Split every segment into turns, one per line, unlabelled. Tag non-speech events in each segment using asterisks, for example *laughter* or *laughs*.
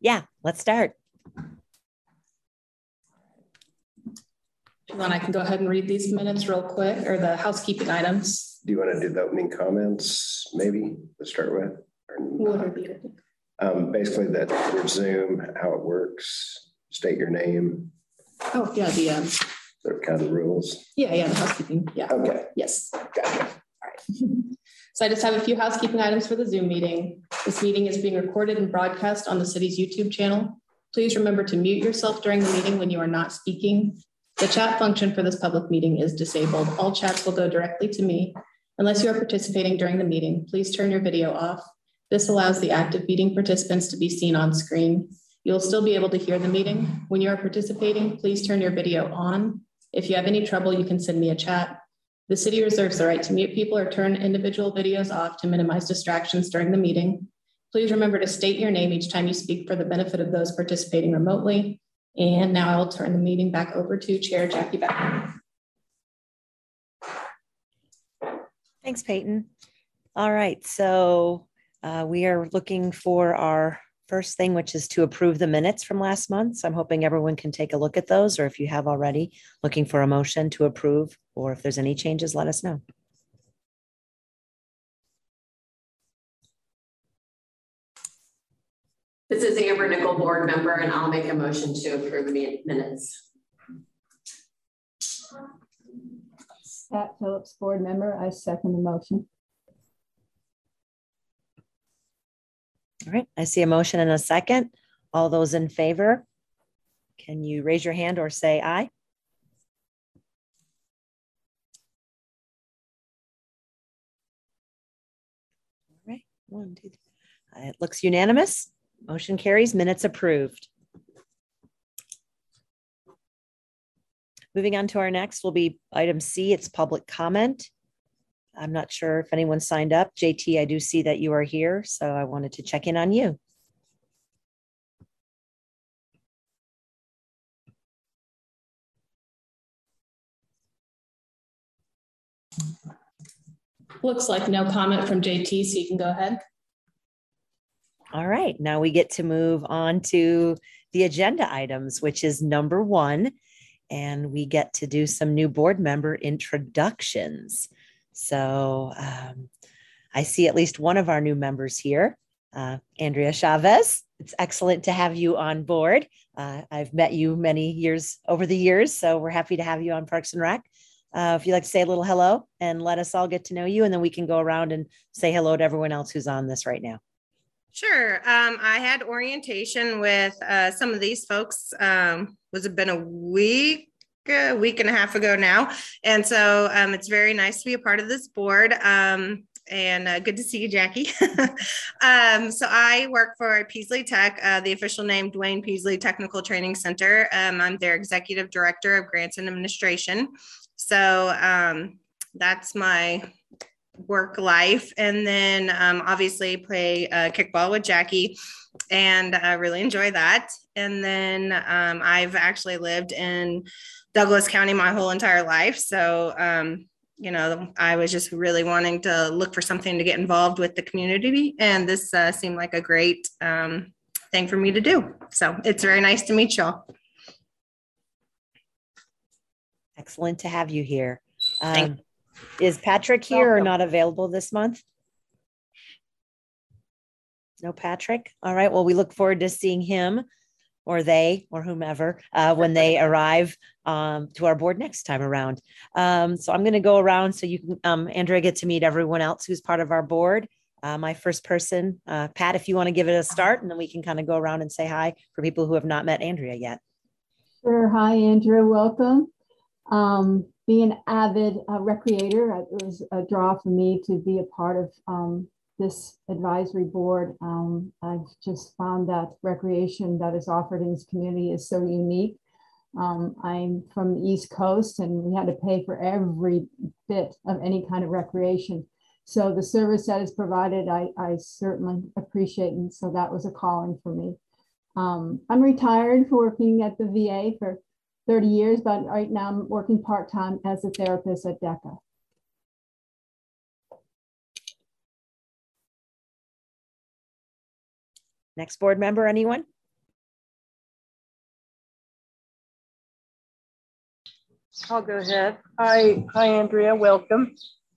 Yeah, let's start.
Then I can go ahead and read these minutes real quick or the housekeeping items.
Do you want to do the opening comments, maybe, to start with?
What would be good?
Um, basically that for Zoom, how it works, state your name,
Oh, yeah, the, um,
the kind of rules.
yeah, yeah, the housekeeping. Yeah.
Okay,
Yes.
gotcha. *laughs*
So I just have a few housekeeping items for the Zoom meeting. This meeting is being recorded and broadcast on the city's YouTube channel. Please remember to mute yourself during the meeting when you are not speaking. The chat function for this public meeting is disabled. All chats will go directly to me. Unless you are participating during the meeting, please turn your video off. This allows the active meeting participants to be seen on screen. You'll still be able to hear the meeting. When you are participating, please turn your video on. If you have any trouble, you can send me a chat. The city reserves the right to mute people or turn individual videos off to minimize distractions during the meeting. Please remember to state your name each time you speak for the benefit of those participating remotely. And now I will turn the meeting back over to Chair Jackie Beck.
Thanks, Peyton. All right, so uh, we are looking for our first thing, which is to approve the minutes from last month. So I'm hoping everyone can take a look at those, or if you have already, looking for a motion to approve, or if there's any changes, let us know.
This is Amber Nickel, board member, and I'll make a motion to approve the minutes.
Pat Phillips, board member, I second the motion.
All right, I see a motion and a second. All those in favor? Can you raise your hand or say aye? All right, one, two, three. Uh, it looks unanimous. Motion carries, minutes approved. Moving on to our next will be item C, it's public comment. I'm not sure if anyone signed up. JT, I do see that you are here, so I wanted to check in on you.
Looks like no comment from JT, so you can go ahead.
All right, now we get to move on to the agenda items, which is number one. And we get to do some new board member introductions. So um, I see at least one of our new members here, uh, Andrea Chavez. It's excellent to have you on board. Uh, I've met you many years over the years, so we're happy to have you on Parks and Rec. Uh, if you'd like to say a little hello and let us all get to know you, and then we can go around and say hello to everyone else who's on this right now.
Sure. Um, I had orientation with uh, some of these folks. Um, was it been a week, a week and a half ago now? And so um, it's very nice to be a part of this board. Um, and uh, good to see you, Jackie. *laughs* um, so I work for Peaslee Tech, uh, the official name Dwayne Peaslee Technical Training Center. Um, I'm their executive director of grants and administration. So um, that's my work life. And then um, obviously play uh, kickball with Jackie and I really enjoy that. And then I've actually lived in Douglas County my whole entire life. So, um, you know, I was just really wanting to look for something to get involved with the community. And this uh, seemed like a great um, thing for me to do. So it's very nice to meet y'all.
Excellent to have you here. Um, is Patrick here or not available this month? No Patrick? All right. Well, we look forward to seeing him or they or whomever uh, when they arrive um, to our board next time around. Um, so I'm going to go around so you can, um, Andrea, get to meet everyone else who's part of our board. Uh, my first person, uh, Pat, if you want to give it a start, and then we can kind of go around and say hi for people who have not met Andrea yet.
Sure. Hi, Andrea. Welcome. Um, being an avid uh, recreator, it was a draw for me to be a part of um, this advisory board. Um, I've just found that recreation that is offered in this community is so unique. Um, I'm from the East Coast and we had to pay for every bit of any kind of recreation. So the service that is provided, I, I certainly appreciate. And so that was a calling for me. Um, I'm retired for working at the VA for 30 years, but right now I'm working part-time as a therapist at DECA.
Next board member, anyone?
I'll go ahead. Hi, hi, Andrea. Welcome.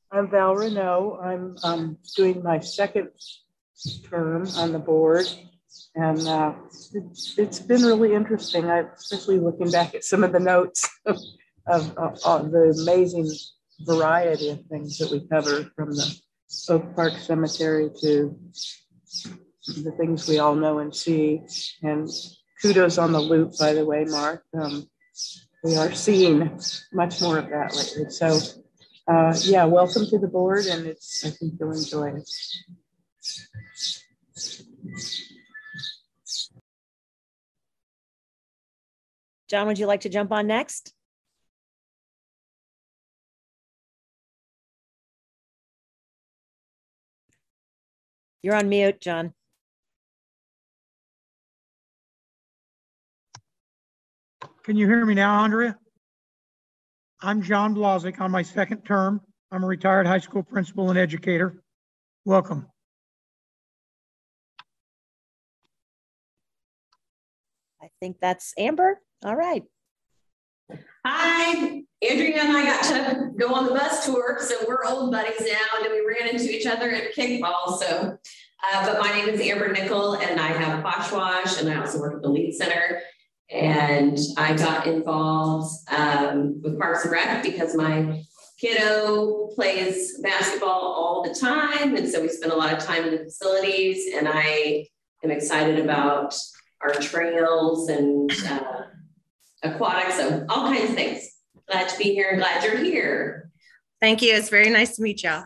I'm Val Renault. I'm um, doing my second term on the board, and uh, it's, it's been really interesting. I, especially looking back at some of the notes *laughs* of, of, of the amazing variety of things that we cover, from the Oak Park Cemetery to the things we all know and see. And kudos on the loop, by the way, Mark. Um, we are seeing much more of that lately. So, uh, yeah, welcome to the board, and it's I think you'll enjoy it.
John, would you like to jump on next? You're on mute, John.
Can you hear me now, Andrea? I'm John Blazik on my second term. I'm a retired high school principal and educator. Welcome.
I think that's Amber. All right.
Hi, Andrea and I got to go on the bus tour, so we're old buddies now, and we ran into each other at kickball. So, uh, but my name is Amber Nickel, and I have Posh Wash, and I also work at the Lead Center. And I got involved um, with Parks and Rec because my kiddo plays basketball all the time. And so we spend a lot of time in the facilities. And I am excited about our trails and uh, aquatics, so all kinds of things. Glad to be here and glad you're here.
Thank you. It's very nice to meet y'all.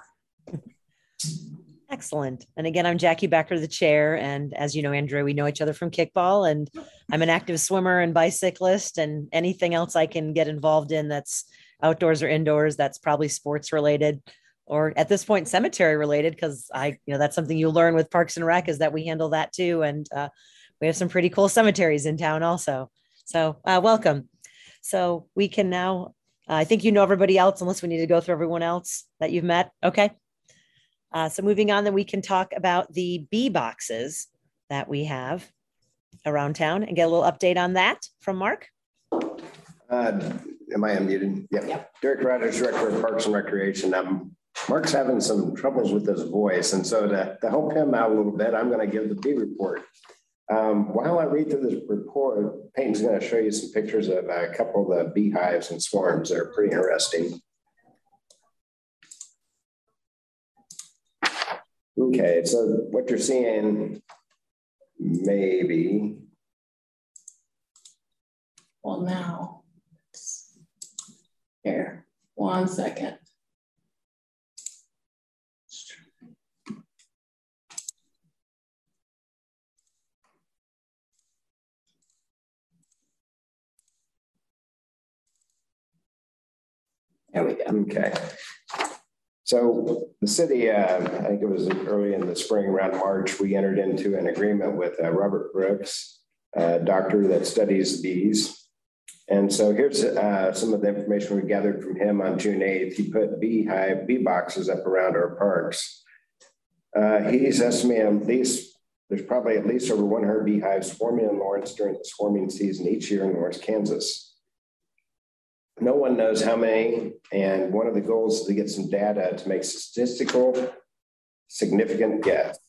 Excellent. And again, I'm Jackie Becker, the chair. And as you know, Andrea, we know each other from kickball, and I'm an active swimmer and bicyclist, and anything else I can get involved in that's outdoors or indoors, that's probably sports related or at this point cemetery related because i you know that's something you learn with parks and rec is that we handle that too and uh, we have some pretty cool cemeteries in town also so uh, welcome so we can now uh, i think you know everybody else unless we need to go through everyone else that you've met okay uh, so moving on, then we can talk about the bee boxes that we have around town and get a little update on that from Mark.
Uh, am I unmuted? Yep. yep. Derek Rogers, Director of Parks and Recreation. Um, Mark's having some troubles with his voice. And so to, to help him out a little bit, I'm going to give the bee report. Um, while I read through this report, Peyton's going to show you some pictures of a couple of the beehives and swarms that are pretty interesting. Mm-hmm. Okay, so what you're seeing maybe.
Well, now, here, one second. There we go.
Okay. So the city, uh, I think it was early in the spring, around March, we entered into an agreement with uh, Robert Brooks, a doctor that studies bees. And so here's uh, some of the information we gathered from him on June 8th. He put beehive, bee boxes up around our parks. Uh, he's estimating at least, there's probably at least over 100 beehives swarming in Lawrence during the swarming season each year in Lawrence, Kansas no one knows how many. And one of the goals is to get some data to make statistical significant guess.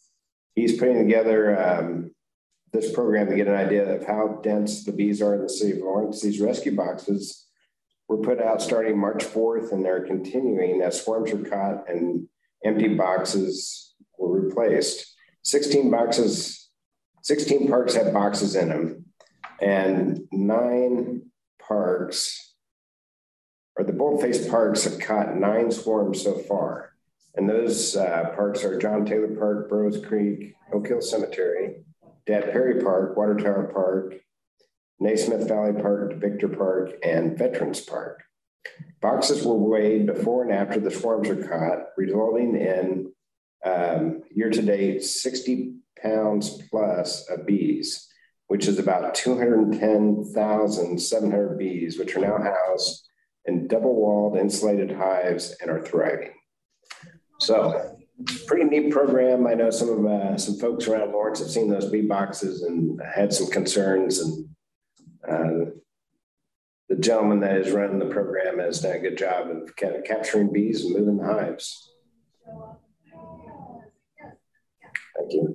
He's putting together um, this program to get an idea of how dense the bees are in the city of Lawrence. These rescue boxes were put out starting March 4th and they're continuing as swarms are caught and empty boxes were replaced. 16 boxes, 16 parks had boxes in them and nine parks the parks have caught nine swarms so far. And those uh, parks are John Taylor Park, Burroughs Creek, Oak Hill Cemetery, Dad Perry Park, Water Tower Park, Naismith Valley Park, Victor Park, and Veterans Park. Boxes were weighed before and after the swarms are caught, resulting in um, year to date 60 pounds plus of bees, which is about 210,700 bees, which are now housed in double walled insulated hives and are thriving. So pretty neat program. I know some of uh, some folks around Lawrence have seen those bee boxes and had some concerns and uh, the gentleman that is running the program has done a good job of kind of capturing bees and moving the hives. Thank you.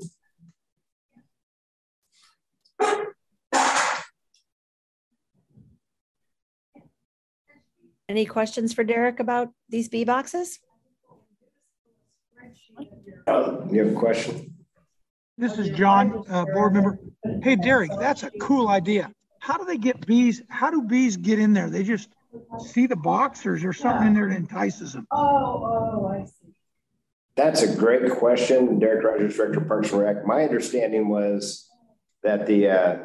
Any questions for Derek about these bee boxes?
Um, you have a question?
This is John, uh, board member. Hey, Derek, that's a cool idea. How do they get bees? How do bees get in there? They just see the box or is there something in there that entices them?
Oh, oh, I see.
That's a great question. Derek Rogers, Director of Parks and Rec. My understanding was that the uh,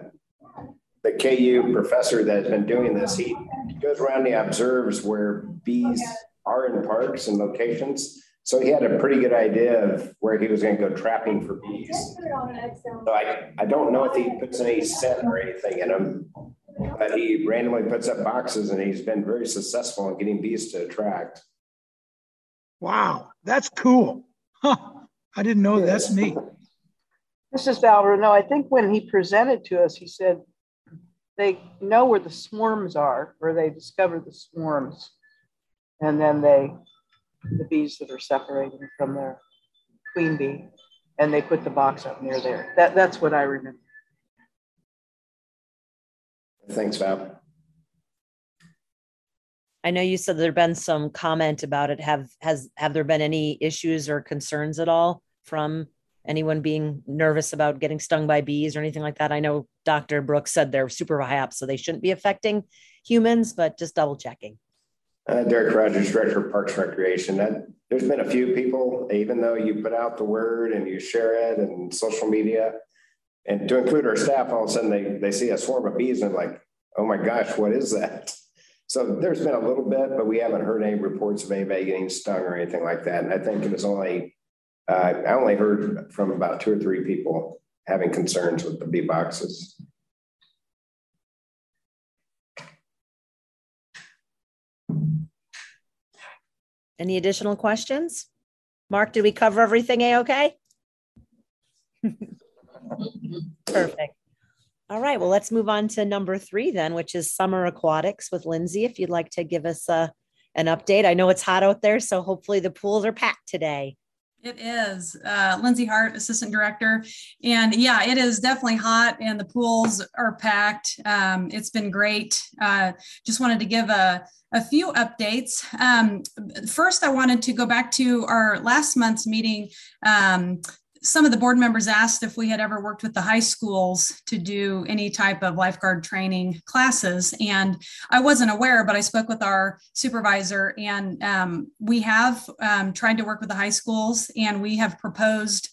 the KU professor that has been doing this, he goes around and he observes where bees are in parks and locations. So he had a pretty good idea of where he was going to go trapping for bees. So I, I don't know if he puts any scent or anything in them, but he randomly puts up boxes and he's been very successful in getting bees to attract.
Wow, that's cool. Huh. I didn't know that's neat.
This is Val Renault. I think when he presented to us, he said they know where the swarms are, where they discover the swarms. And then they, the bees that are separating from their queen bee, and they put the box up near there. That, that's what I remember.
Thanks, Val.
I know you said there'd been some comment about it. Have has have there been any issues or concerns at all from anyone being nervous about getting stung by bees or anything like that? I know Dr. Brooks said they're super high up, so they shouldn't be affecting humans, but just double checking.
Uh, Derek Rogers, Director of Parks and Recreation. That, there's been a few people, even though you put out the word and you share it and social media, and to include our staff, all of a sudden they, they see a swarm of bees and like, oh my gosh, what is that? *laughs* So there's been a little bit, but we haven't heard any reports of anybody getting stung or anything like that. And I think it was only, uh, I only heard from about two or three people having concerns with the bee boxes.
Any additional questions? Mark, did we cover everything A-okay? *laughs* Perfect. All right, well, let's move on to number three then, which is summer aquatics with Lindsay. If you'd like to give us a, uh, an update. I know it's hot out there, so hopefully the pools are packed today.
It is. Uh, Lindsay Hart, Assistant Director. And yeah, it is definitely hot and the pools are packed. Um, it's been great. Uh, just wanted to give a, a few updates. Um, first, I wanted to go back to our last month's meeting. Um, some of the board members asked if we had ever worked with the high schools to do any type of lifeguard training classes. And I wasn't aware, but I spoke with our supervisor, and um, we have um, tried to work with the high schools, and we have proposed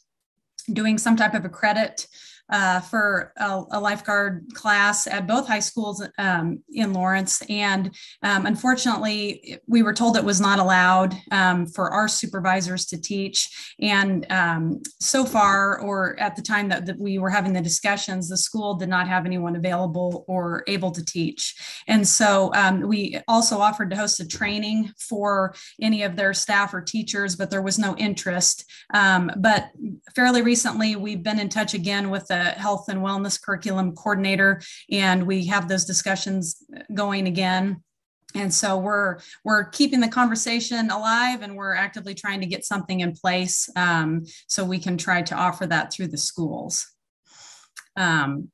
doing some type of a credit uh, for a, a, lifeguard class at both high schools um, in Lawrence. And um, unfortunately, we were told it was not allowed um, for our supervisors to teach. And um, so far, or at the time that, that, we were having the discussions, the school did not have anyone available or able to teach. And so um, we also offered to host a training for any of their staff or teachers, but there was no interest. Um, but fairly recently, we've been in touch again with the health and wellness curriculum coordinator, and we have those discussions going again. And so we're we're keeping the conversation alive, and we're actively trying to get something in place um, so we can try to offer that through the schools. Um,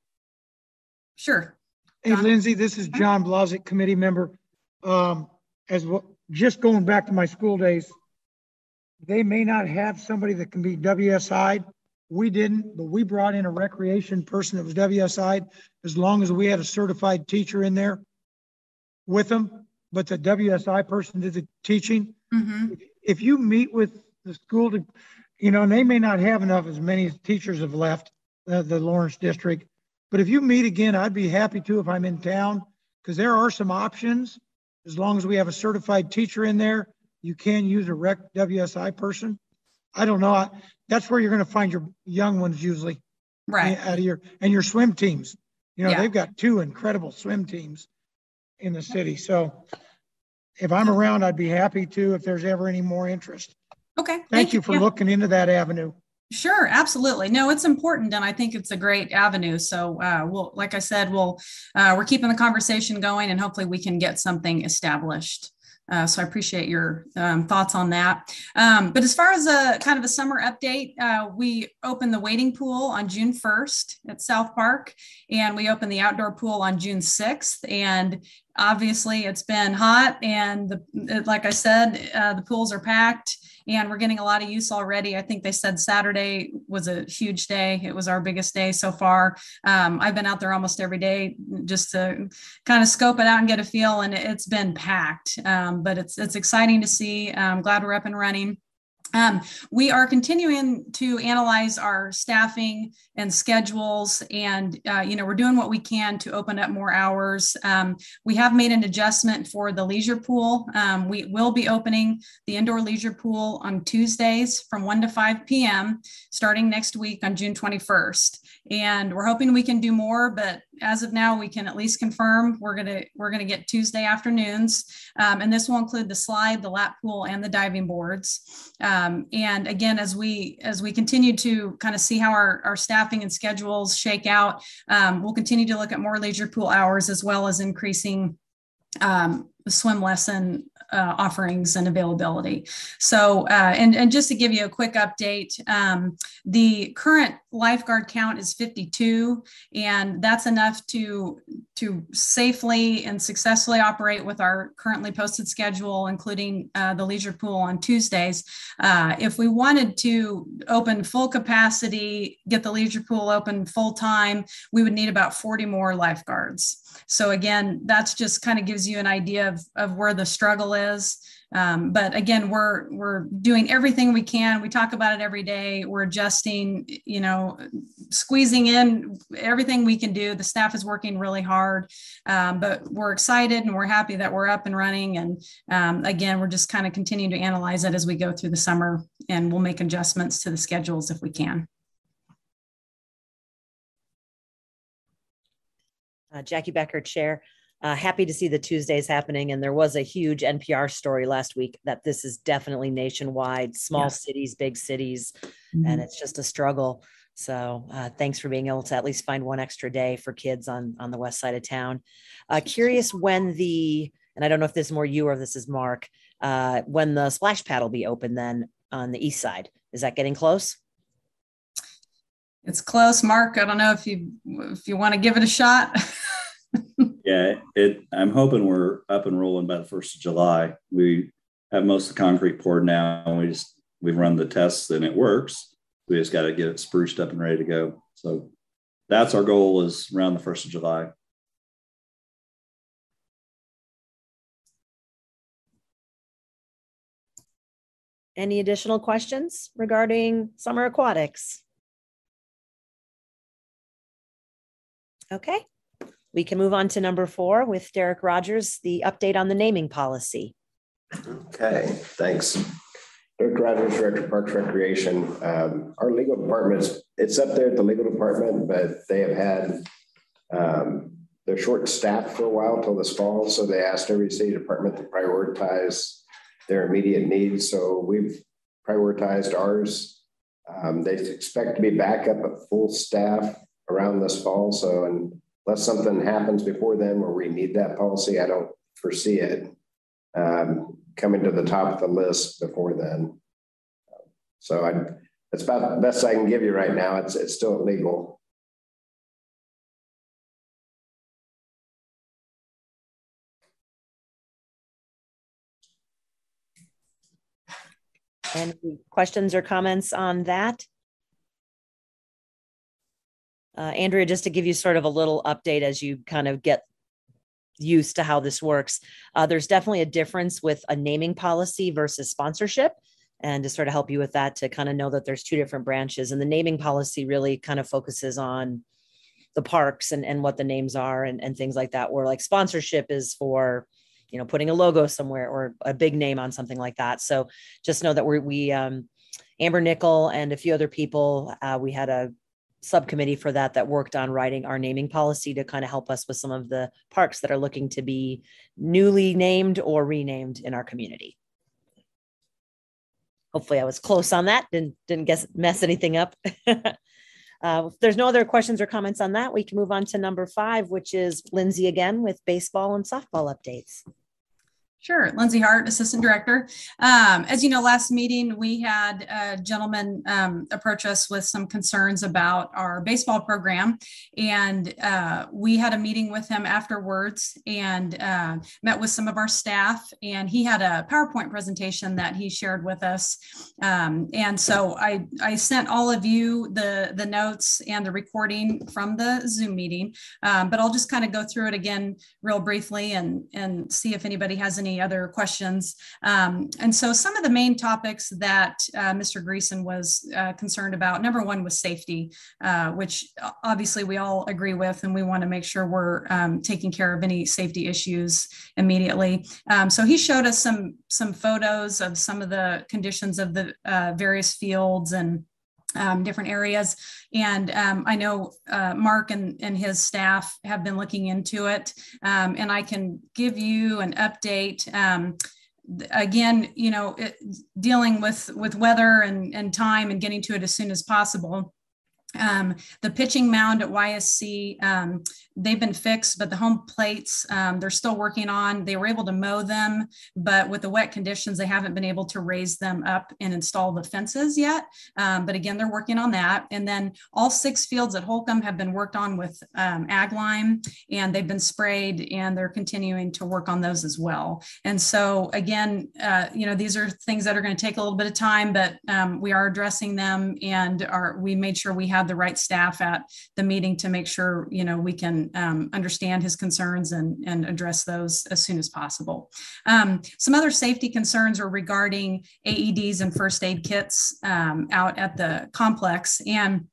sure.
Hey, Lindsay, this is John Blazik, committee member. Um, as well, just going back to my school days, they may not have somebody that can be WSI we didn't, but we brought in a recreation person that was WSI as long as we had a certified teacher in there with them. But the WSI person did the teaching. Mm-hmm. If you meet with the school to, you know, and they may not have enough as many teachers have left uh, the Lawrence district. But if you meet again, I'd be happy to if I'm in town because there are some options. As long as we have a certified teacher in there, you can use a rec WSI person. I don't know. I, that's where you're going to find your young ones usually.
Right.
Out of your and your swim teams. You know, yeah. they've got two incredible swim teams in the city. So if I'm around, I'd be happy to if there's ever any more interest.
Okay.
Thank, Thank you for looking into that avenue.
Sure, absolutely. No, it's important, and I think it's a great avenue. So, uh, we'll, like I said, we'll uh, we're keeping the conversation going, and hopefully, we can get something established. Uh, so I appreciate your um, thoughts on that. Um, but as far as a kind of a summer update, uh, we opened the wading pool on June 1st at South Park, and we opened the outdoor pool on June 6th. And obviously, it's been hot, and the, like I said, uh, the pools are packed and we're getting a lot of use already. I think they said Saturday was a huge day. It was our biggest day so far. Um, I've been out there almost every day just to kind of scope it out and get a feel, and it's been packed. Um, but it's it's exciting to see. I'm glad we're up and running. Um, we are continuing to analyze our staffing and schedules, and uh, you know we're doing what we can to open up more hours. Um, we have made an adjustment for the leisure pool. Um, we will be opening the indoor leisure pool on Tuesdays from 1 to 5 p.m. starting next week on June 21st and we're hoping we can do more but as of now we can at least confirm we're going to we're going to get tuesday afternoons. Um, and this will include the slide the lap pool and the diving boards. Um, and again as we as we continue to kind of see how our, our staffing and schedules shake out um, we'll continue to look at more leisure pool hours as well as increasing um, swim lesson uh, offerings and availability. So, uh, and, and just to give you a quick update, um, the current lifeguard count is 52, and that's enough to, to safely and successfully operate with our currently posted schedule, including uh, the leisure pool on Tuesdays. Uh, if we wanted to open full capacity, get the leisure pool open full time, we would need about 40 more lifeguards. So again, that's just kind of gives you an idea of, of where the struggle is. Um, but again, we're we're doing everything we can. We talk about it every day. We're adjusting, you know, squeezing in everything we can do. The staff is working really hard, um, but we're excited and we're happy that we're up and running. And um, again, we're just kind of continuing to analyze it as we go through the summer, and we'll make adjustments to the schedules if we can.
Uh, Jackie Becker, Chair. Uh, happy to see the Tuesdays happening. And there was a huge NPR story last week that this is definitely nationwide, small yes. cities, big cities, mm-hmm. and it's just a struggle. So uh, thanks for being able to at least find one extra day for kids on on the west side of town. Uh, curious when the and I don't know if this is more you or this is Mark. Uh, when the splash pad will be open then on the east side? Is that getting close?
It's close, Mark. I don't know if you if you want to give it a shot. *laughs*
yeah, it. I'm hoping we're up and rolling by the first of July. We have most of the concrete poured now, and we just we've run the tests and it works. We just got to get it spruced up and ready to go. So that's our goal is around the first of July.
Any additional questions regarding summer aquatics? Okay, we can move on to number four with Derek Rogers, the update on the naming policy.
Okay, thanks. Derek Rogers, Director of Parks Recreation. Um, our legal department, it's up there at the legal department, but they have had, um, they're short staffed for a while until this fall. So they asked every city department to prioritize their immediate needs. So we've prioritized ours. Um, they expect to be back up at full staff around this fall. So unless something happens before then where we need that policy, I don't foresee it um, coming to the top of the list before then. So I, that's about the best I can give you right now. It's, it's still illegal.
Any questions or comments on that? Uh, Andrea, just to give you sort of a little update as you kind of get used to how this works, uh, there's definitely a difference with a naming policy versus sponsorship. And to sort of help you with that, to kind of know that there's two different branches. And the naming policy really kind of focuses on the parks and, and what the names are and, and things like that, where like sponsorship is for, you know, putting a logo somewhere or a big name on something like that. So just know that we're, we, um, Amber Nickel and a few other people, uh, we had a subcommittee for that that worked on writing our naming policy to kind of help us with some of the parks that are looking to be newly named or renamed in our community. hopefully I was close on that. Didn't didn't guess mess anything up. *laughs* uh, if there's no other questions or comments on that, we can move on to number five, which is Lindsay again with baseball and softball updates.
Sure, Lindsay Hart, Assistant Director. Um, as you know, last meeting we had a gentleman um, approach us with some concerns about our baseball program, and uh, we had a meeting with him afterwards and uh, met with some of our staff. And he had a PowerPoint presentation that he shared with us. Um, and so I I sent all of you the the notes and the recording from the Zoom meeting, um, but I'll just kind of go through it again real briefly and and see if anybody has any any other questions. Um, and so some of the main topics that uh, Mr. Greason was uh, concerned about, number one was safety, uh, which obviously we all agree with, and we want to make sure we're um, taking care of any safety issues immediately. Um, so he showed us some, some photos of some of the conditions of the uh, various fields and um, different areas. And um, I know uh, Mark and, and his staff have been looking into it. Um, and I can give you an update. Um, again, you know, it, dealing with, with weather and, and time and getting to it as soon as possible. Um, the pitching mound at YSC, um, they've been fixed, but the home plates, um, they're still working on. They were able to mow them, but with the wet conditions, they haven't been able to raise them up and install the fences yet. Um, but again, they're working on that. And then all six fields at Holcom have been worked on with um, ag lime and they've been sprayed and they're continuing to work on those as well. And so again, uh, you know, these are things that are going to take a little bit of time, but um, we are addressing them and are, we made sure we have the right staff at the meeting to make sure you know we can um, understand his concerns and, and address those as soon as possible. Um, some other safety concerns are regarding AEDs and first aid kits um, out at the complex. And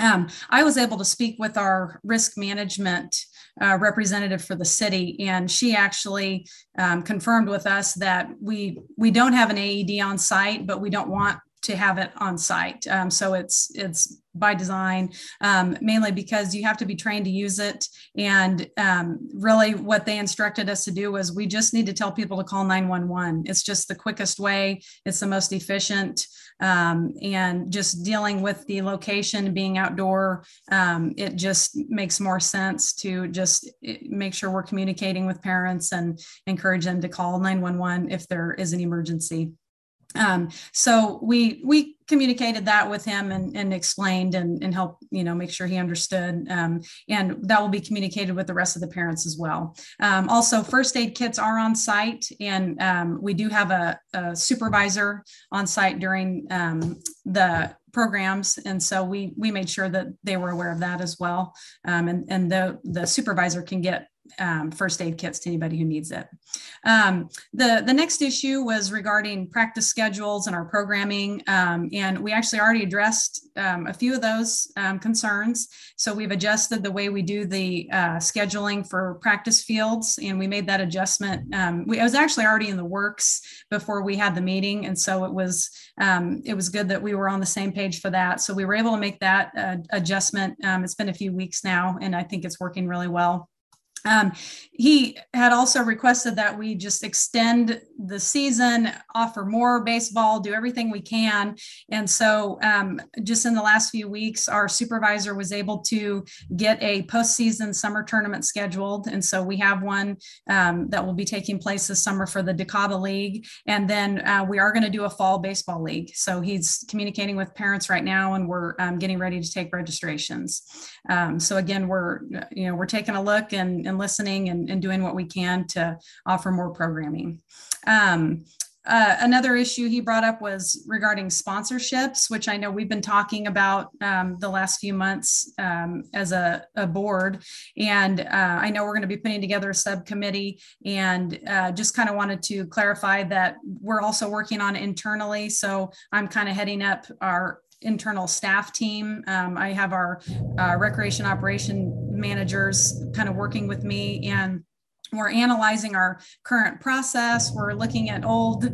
um, I was able to speak with our risk management uh, representative for the city, and she actually um, confirmed with us that we we don't have an AED on site, but we don't want to have it on site. Um, so it's it's by design, um, mainly because you have to be trained to use it. And um, really, what they instructed us to do was we just need to tell people to call 911. It's just the quickest way, it's the most efficient. Um, and just dealing with the location being outdoor, um, it just makes more sense to just eh, make sure we're communicating with parents and encourage them to call 911 if there is an emergency. Um, so we we communicated that with him and, and explained and, and helped you know make sure he understood um, and that will be communicated with the rest of the parents as well. Um, also first aid kits are on site and um, we do have a, a, supervisor on site during um, the programs. And so we we made sure that they were aware of that as well. Um, and and the the supervisor can get um, first aid kits to anybody who needs it. Um, the, the next issue was regarding practice schedules and our programming. Um, and we actually already addressed um, a few of those um, concerns. So we've adjusted the way we do the uh, scheduling for practice fields. And we made that adjustment. Um, we, it was actually already in the works before we had the meeting. And so it was, it was good that we were on the same page for that. So we were able to make that uh, adjustment. it's been a few weeks now, and I think it's working really well. Um, he had also requested that we just extend the season, offer more baseball, do everything we can. And so, um, just in the last few weeks, our supervisor was able to get a postseason summer tournament scheduled. And so, we have one um, that will be taking place this summer for the DeKalb League. And then uh, we are going to do a fall baseball league. So, he's communicating with parents right now, and we're um, getting ready to take registrations. Um, so, again, we're you know we're taking a look and and listening and, and doing what we can to offer more programming. Um, uh, another issue he brought up was regarding sponsorships, which I know we've been talking about um, the last few months um, as a, a, board. And uh, I know we're going to be putting together a subcommittee and uh, just kind of wanted to clarify that we're also working on internally. So I'm kind of heading up our internal staff team. Um, I have our uh, recreation operation managers kind of working with me and we're analyzing our current process. We're looking at old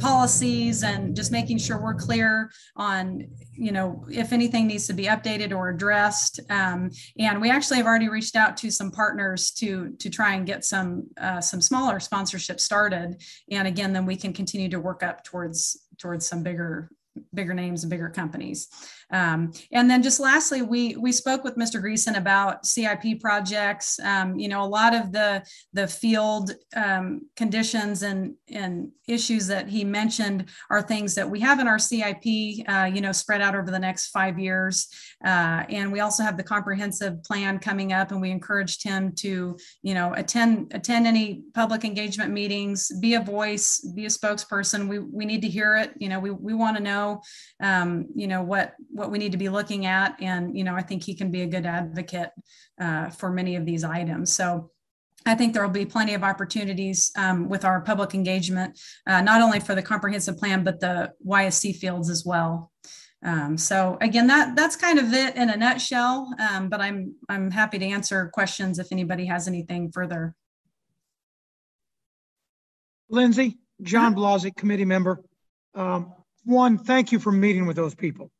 policies and just making sure we're clear on you know if anything needs to be updated or addressed. Um, and we actually have already reached out to some partners to to try and get some uh, some smaller sponsorship started. And again then we can continue to work up towards towards some bigger bigger names and bigger companies. Um, and then just lastly, we we spoke with Mr. Greason about CIP projects. Um, you know, a lot of the the field um, conditions and and issues that he mentioned are things that we have in our CIP. Uh, you know, spread out over the next five years. Uh, and we also have the comprehensive plan coming up, and we encouraged him to you know attend attend any public engagement meetings, be a voice, be a spokesperson. We we need to hear it. You know, we we want to know um, you know what what we need to be looking at. And, you know, I think he can be a good advocate uh, for many of these items. So I think there will be plenty of opportunities um, with our public engagement, uh, not only for the comprehensive plan, but the YSC fields as well. Um, so again, that that's kind of it in a nutshell. Um, but I'm I'm happy to answer questions if anybody has anything further.
Lindsay, John Blazik, committee member. Um, one, thank you for meeting with those people.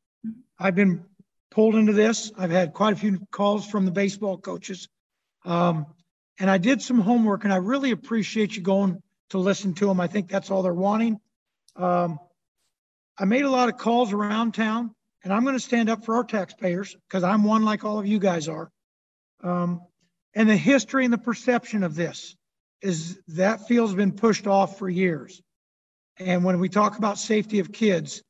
I've been pulled into this. I've had quite a few calls from the baseball coaches. Um, and I did some homework and I really appreciate you going to listen to them. I think that's all they're wanting. Um, I made a lot of calls around town and I'm going to stand up for our taxpayers because I'm one like all of you guys are. Um, and the history and the perception of this is that field's been pushed off for years. And when we talk about safety of kids,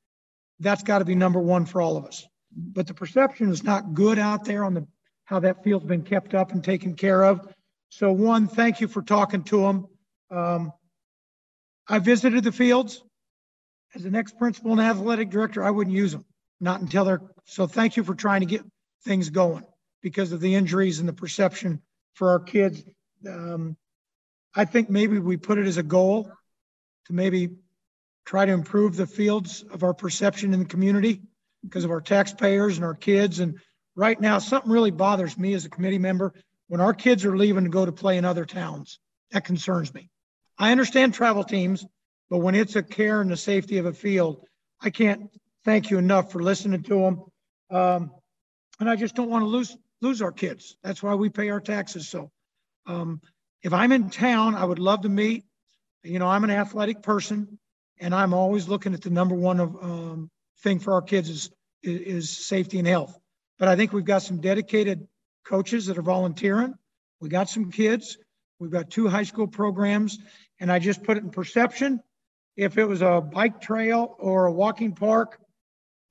that's got to be number one for all of us. But the perception is not good out there on the how that field's been kept up and taken care of. So one, thank you for talking to them. Um, I visited the fields. As an ex-principal and athletic director, I wouldn't use them, not until they're, so thank you for trying to get things going because of the injuries and the perception for our kids. Um, I think maybe we put it as a goal to maybe try to improve the fields of our perception in the community because of our taxpayers and our kids. And right now, something really bothers me as a committee member when our kids are leaving to go to play in other towns. That concerns me. I understand travel teams, but when it's a care and the safety of a field, I can't thank you enough for listening to them. Um, and I just don't want to lose lose our kids. That's why we pay our taxes. So um, if I'm in town, I would love to meet. You know, I'm an athletic person and I'm always looking at the number one of, um, thing for our kids is, is, is safety and health. But I think we've got some dedicated coaches that are volunteering. We got some kids. We've got two high school programs, and I just put it in perception. If it was a bike trail or a walking park,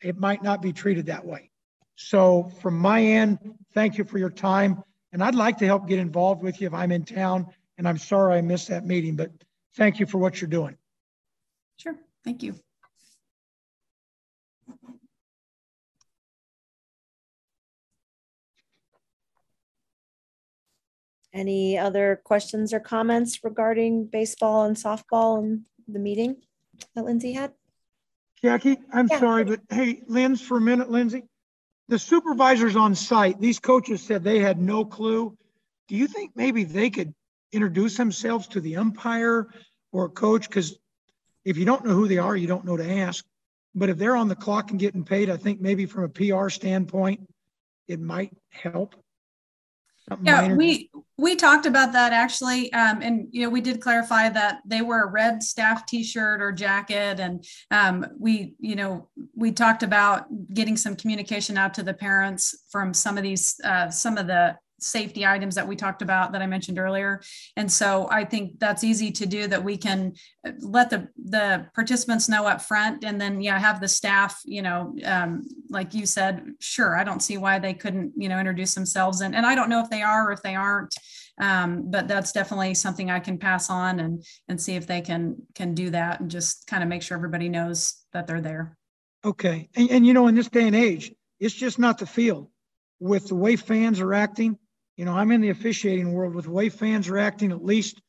it might not be treated that way. So from my end, thank you for your time. And I'd like to help get involved with you if I'm in town. And I'm sorry I missed that meeting, but thank you for what you're doing.
Sure. Thank you.
Any other questions or comments regarding baseball and softball and the meeting that Lindsay had?
Jackie, I'm
Yeah.
sorry, but hey, Linz, for a minute, Lindsay. The supervisors on site, these coaches said they had no clue. Do you think maybe they could introduce themselves to the umpire or a coach? Because if you don't know who they are, you don't know to ask. But if they're on the clock and getting paid, I think maybe from a PR standpoint, it might help. Something
Yeah,
minor.
we we talked about that actually, um, and you know we did clarify that they wear a red staff T-shirt or jacket, and um, we you know we talked about getting some communication out to the parents from some of these uh, some of the safety items that we talked about that I mentioned earlier. And so I think that's easy to do that we can uh, let the, the participants know up front and then, yeah, have the staff, you know, um, like you said, sure, I don't see why they couldn't, you know, introduce themselves. And, and I don't know if they are or if they aren't, um, but that's definitely something I can pass on and, and see if they can, can do that and just kind of make sure everybody knows that they're there.
Okay. And, and you know, in this day and age, it's just not the field. With the way fans are acting, you know, I'm in the officiating world with the way fans are acting, at least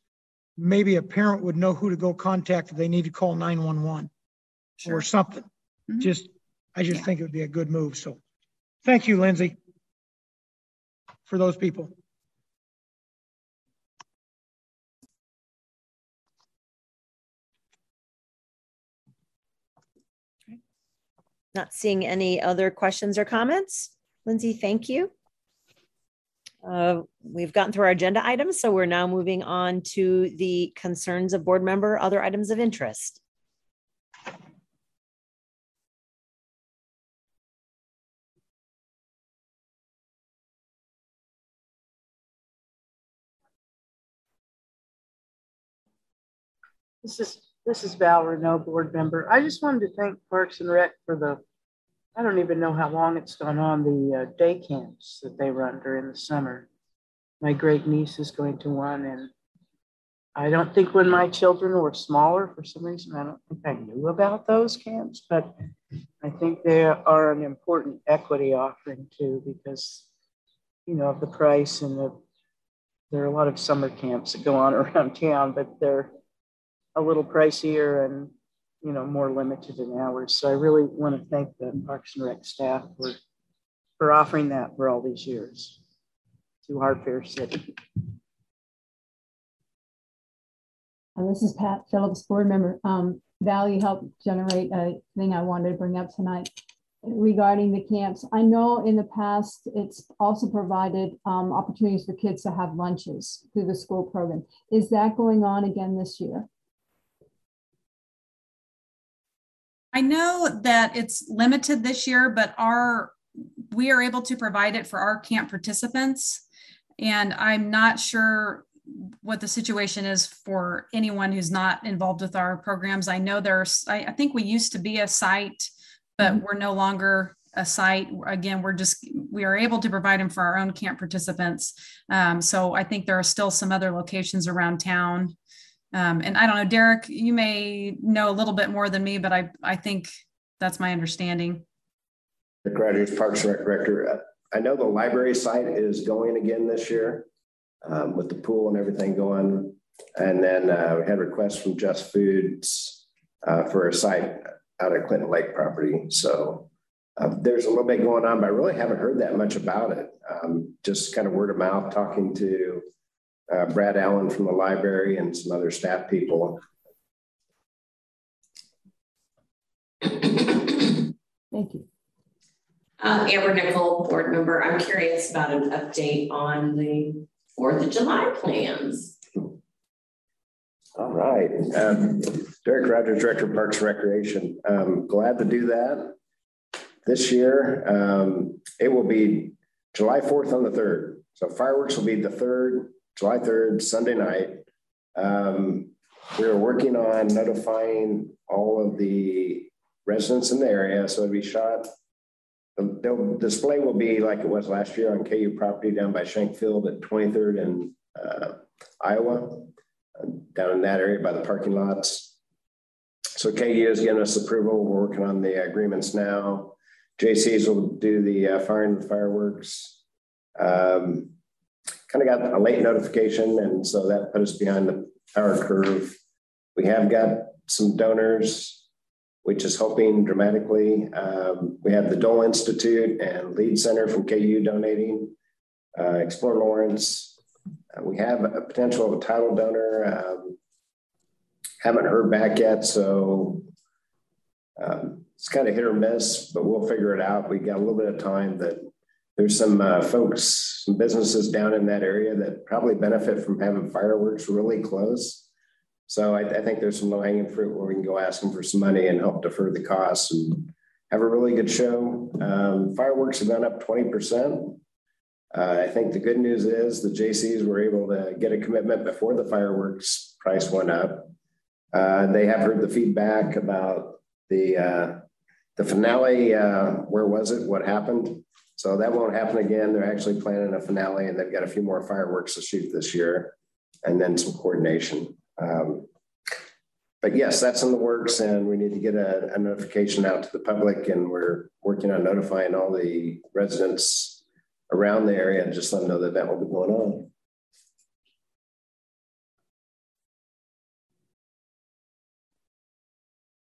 maybe a parent would know who to go contact if they need to call 911
Sure.
or something.
Mhm.
Just, I just
Yeah.
think it would be a good move. So thank you, Lindsay, for those people.
Not seeing any other questions or comments. Lindsay, thank you. We've gotten through our agenda items, so we're now moving on to the concerns of board member, other items of interest.
This is this is Val Renault, board member. I just wanted to thank Parks and Rec for the I don't even know how long it's gone on, the uh, day camps that they run during the summer. My great niece is going to one and I don't think when my children were smaller, for some reason, I don't think I knew about those camps, but I think they are an important equity offering too, because, you know, of the price and the, there are a lot of summer camps that go on *laughs* around town, but they're a little pricier and you know more limited in hours. So I really want to thank the Parks and Rec staff for for offering that for all these years to our fair city.
And this is Pat Phillips, board member. Um, Val, you helped generate a thing I wanted to bring up tonight regarding the camps. I know in the past it's also provided um, opportunities for kids to have lunches through the school program. Is that going on again this year?
I know that it's limited this year, but our we are able to provide it for our camp participants. And I'm not sure what the situation is for anyone who's not involved with our programs. I know there's, I, I think we used to be a site, but mm-hmm. we're no longer a site. Again, we're just, we are able to provide them for our own camp participants. Um, so I think there are still some other locations around town um, and I don't know, Derek, you may know a little bit more than me, but I, I think that's my understanding.
The graduate Parks Director. I know the library site is going again this year um, with the pool and everything going. And then uh, we had requests from Just Foods uh, for a site out at Clinton Lake property. So uh, there's a little bit going on, but I really haven't heard that much about it. Um, just kind of word of mouth, talking to uh, Brad Allen from the library and some other staff people.
Thank you.
Uh, Amber Nickel, board member. I'm curious about an update on the 4th of July plans.
All right. Um, Derek Rogers, Director of Parks and Recreation. Um, glad to do that. This year, um, it will be July 4th on the 3rd. So fireworks will be the 3rd, July 3rd, Sunday night. Um, we are working on notifying all of the residents in the area. So it'll be shot. The, display will be like it was last year on KU property down by Shenk Field at 23rd and uh, Iowa, uh, down in that area by the parking lots. So KU is giving us approval. We're working on the agreements now. Jaycees will do the uh, firing fireworks. Um, kind of got a late notification, and so that put us behind the power curve. We have got some donors, which is helping dramatically. Um, we have the Dole Institute and Lied Center from KU donating. Uh, Explore Lawrence. Uh, we have a potential of a title donor. Um, haven't heard back yet, so um, it's kind of hit or miss, but we'll figure it out. We got a little bit of time that there's some uh, folks, some businesses down in that area that probably benefit from having fireworks really close. So I, I think there's some low hanging fruit where we can go ask them for some money and help defer the costs and have a really good show. Um, fireworks have gone up 20%. Uh, I think the good news is the Jaycees were able to get a commitment before the fireworks price went up. Uh, they have heard the feedback about the uh, the finale. Uh, where was it? What happened? So that won't happen again. They're actually planning a finale and they've got a few more fireworks to shoot this year and then some coordination. Um, but yes, that's in the works and we need to get a, a, notification out to the public and we're working on notifying all the residents around the area and just let them know that that will be going on.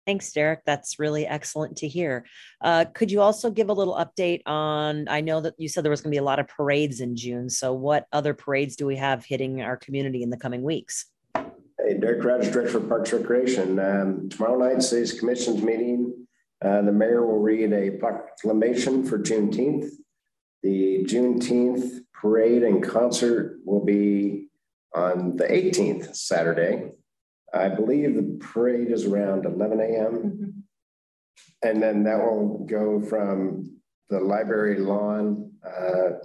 Thanks, Derek. That's really excellent to hear. Uh, could you also give a little update on? I know that you said there was going to be a lot of parades in June. So, what other parades do we have hitting our community in the coming weeks?
Hey, Derek Rogers, Director of Parks Recreation. Um, tomorrow night, City's Commission's meeting. Uh, the mayor will read a proclamation for Juneteenth. The Juneteenth parade and concert will be on the 18th, Saturday. I believe the parade is around 11 a.m. Mm-hmm. And then that will go from the library lawn uh,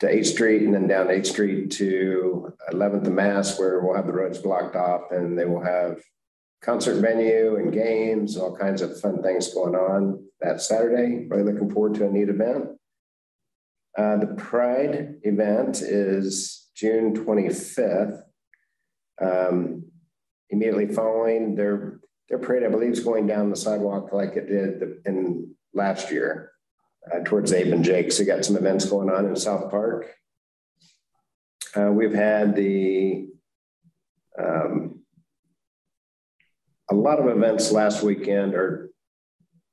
to 8th Street and then down 8th Street to 11th and Mass, where we'll have the roads blocked off and they will have concert venue and games, and all kinds of fun things going on that Saturday. Really looking forward to a neat event. Uh, the Pride event is June 25th. Um, immediately following their their parade, I believe, is going down the sidewalk like it did in last year uh, towards Abe and Jake's. So we got some events going on in South Park. Uh, we've had the um, a lot of events last weekend or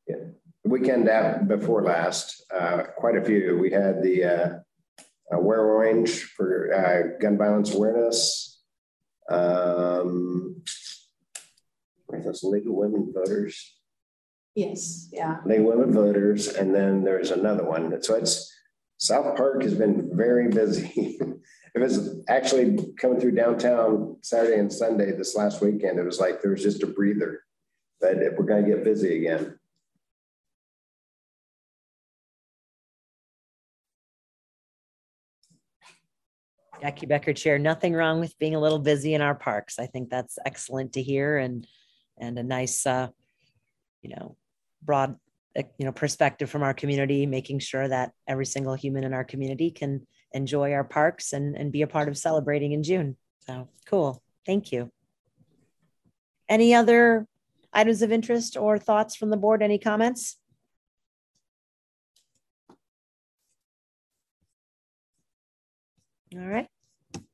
yeah, the weekend before last, uh, quite a few. We had the uh, Wear Orange for uh, gun violence awareness. Um, those League of Women Voters.
Yes, yeah.
League of Women Voters, and then there's another one. So it's South Park has been very busy. *laughs* it was actually coming through downtown Saturday and Sunday this last weekend. It was like there was just a breather, but we're going to get busy again.
Jackie Becker Chair, nothing wrong with being a little busy in our parks. I think that's excellent to hear and and a nice uh, you know, broad uh, you know perspective from our community, making sure that every single human in our community can enjoy our parks and, and be a part of celebrating in June. So cool. Thank you. Any other items of interest or thoughts from the board? Any comments? All right.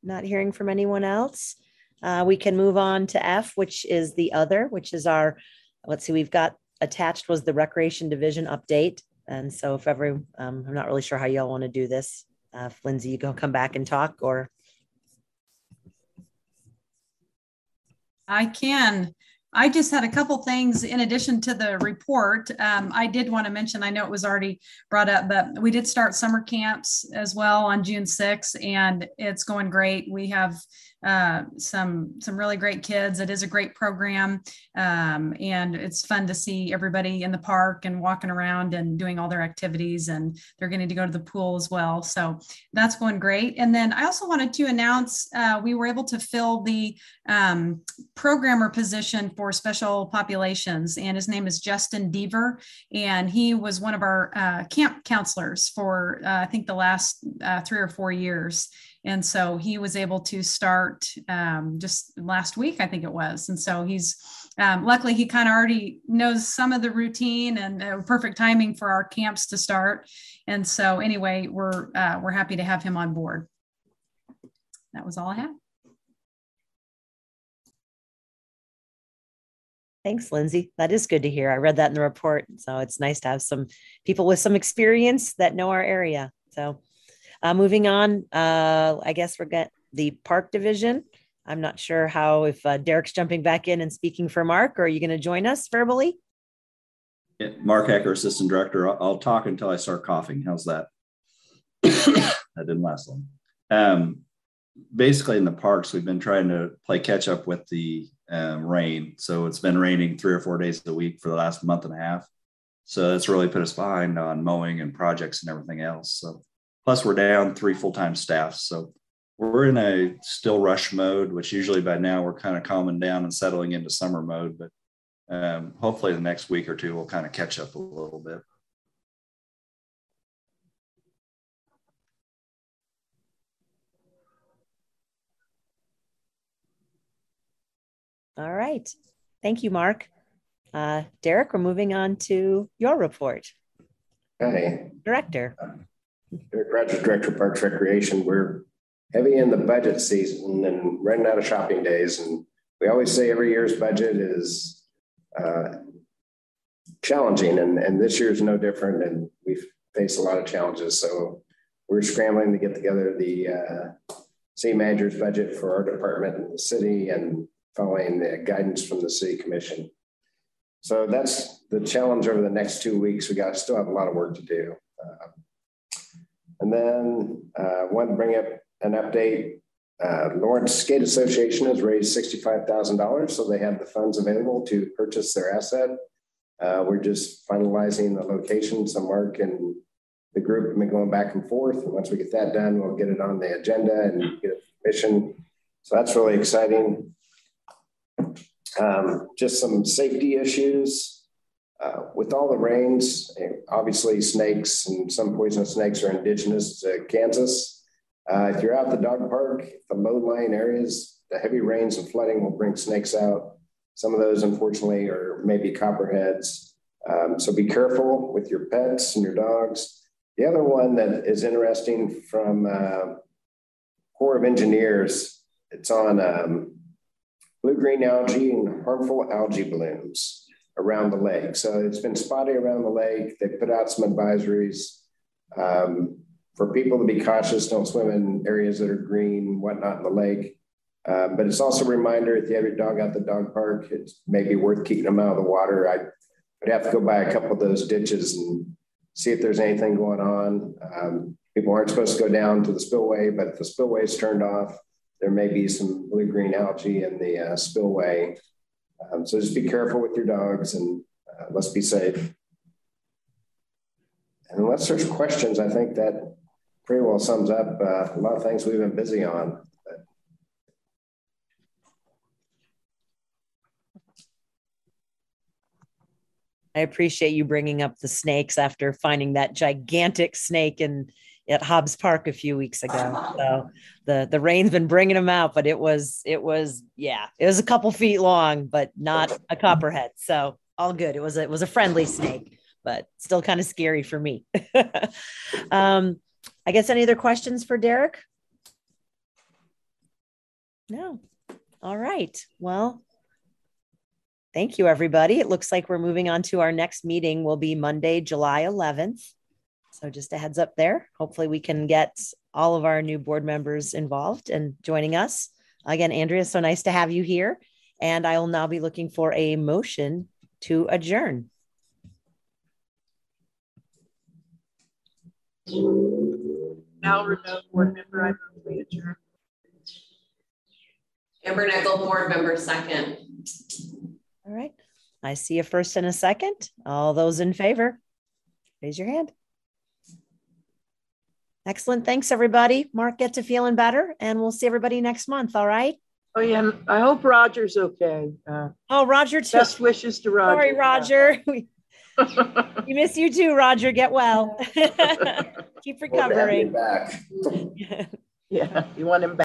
Not hearing from anyone else. Uh, we can move on to F, which is the other, which is our, let's see, we've got attached was the recreation division update. And so if ever, um, I'm not really sure how y'all want to do this. Uh, if Lindsay, you go come back and talk or.
I can. I just had a couple things in addition to the report. Um, I did want to mention, I know it was already brought up, but we did start summer camps as well on June 6th, and it's going great. We have uh, some some really great kids. It is a great program, um, and it's fun to see everybody in the park and walking around and doing all their activities. And they're getting to go to the pool as well, so that's going great. And then I also wanted to announce uh, we were able to fill the um, programmer position for special populations, and his name is Justin Deaver, and he was one of our uh, camp counselors for uh, I think the last uh, three or four years. And so he was able to start um, just last week, I think it was. And so he's um, luckily he kind of already knows some of the routine and uh, perfect timing for our camps to start. And so anyway, we're uh, we're happy to have him on board. That was all I had.
Thanks, Lindsay. That is good to hear. I read that in the report. So it's nice to have some people with some experience that know our area. So uh, moving on, uh, I guess we're get the park division. I'm not sure how if uh, Derek's jumping back in and speaking for Mark, or are you going to join us verbally?
Yeah, Mark Hecker, Assistant Director. I'll, I'll, talk until I start coughing. How's that? *coughs* that didn't last long. Um, basically, in the parks, we've been trying to play catch up with the um, rain. So it's been raining three or four days a week for the last month and a half. So that's really put us behind on mowing and projects and everything else. So Plus, we're down three full time staff. So we're in a still rush mode, which usually by now we're kind of calming down and settling into summer mode. But um, hopefully, the next week or two, we'll kind of catch up a little bit.
All right. Thank you, Mark. Uh, Derek, we're moving on to your report.
Hey.
Director.
Rogers, Director of Parks Recreation. We're heavy in the budget season and running out of shopping days. And we always say every year's budget is uh, challenging, and, and this year's no different. And we've faced a lot of challenges. So we're scrambling to get together the uh, city manager's budget for our department in the city and following the guidance from the city commission. So that's the challenge over the next two weeks. We got still have a lot of work to do. Uh, and then uh, want to bring up an update. Uh, Lawrence Skate Association has raised $65,000, so they have the funds available to purchase their asset. Uh, we're just finalizing the location. So Mark and the group have been going back and forth. And once we get that done, we'll get it on the agenda and get permission. So that's really exciting. Um, just some safety issues. Uh, with all the rains, obviously snakes and some poisonous snakes are indigenous to Kansas. Uh, if you're out the dog park, the low-lying areas, the heavy rains and flooding will bring snakes out. Some of those, unfortunately, are maybe copperheads. Um, so be careful with your pets and your dogs. The other one that is interesting from uh, Corps of Engineers, it's on um, blue-green algae and harmful algae blooms around the lake. So it's been spotty around the lake. They put out some advisories um, for people to be cautious, don't swim in areas that are green, whatnot in the lake. Um, but it's also a reminder if you have your dog out the dog park, it's maybe worth keeping them out of the water. I would have to go by a couple of those ditches and see if there's anything going on. Um, people aren't supposed to go down to the spillway, but if the spillway is turned off, there may be some blue green algae in the uh, spillway. Um, so just be careful with your dogs and uh, let's be safe. And unless there's questions, I think that pretty well sums up uh, a lot of things we've been busy on.
I appreciate you bringing up the snakes after finding that gigantic snake in at Hobbs Park a few weeks ago. *laughs* So the the rain's been bringing them out, but it was it was yeah, it was a couple feet long, but not a copperhead. So all good. It was a, it was a friendly snake, but still kind of scary for me. *laughs* um, I guess any other questions for Derek? No. All right. Well, thank you, everybody. It looks like we're moving on to our next meeting. Will be Monday, July 11th. So just a heads up there. Hopefully we can get all of our new board members involved and joining us. Again, Andrea, so nice to have you here. And I will now be looking for a motion to adjourn.
Val Renault, board member, I move we adjourn.
Amber Nickel, board member, second.
All right. I see a first and a second. All those in favor, raise your hand. Excellent. Thanks, everybody. Mark, get to feeling better, and we'll see everybody next month. All right.
Oh yeah, I hope Roger's okay. Uh,
oh, Roger too.
Best wishes to Roger.
Sorry, Roger. *laughs* we miss you too, Roger. Get well. *laughs* Keep recovering.
back. *laughs*
yeah, you want him back.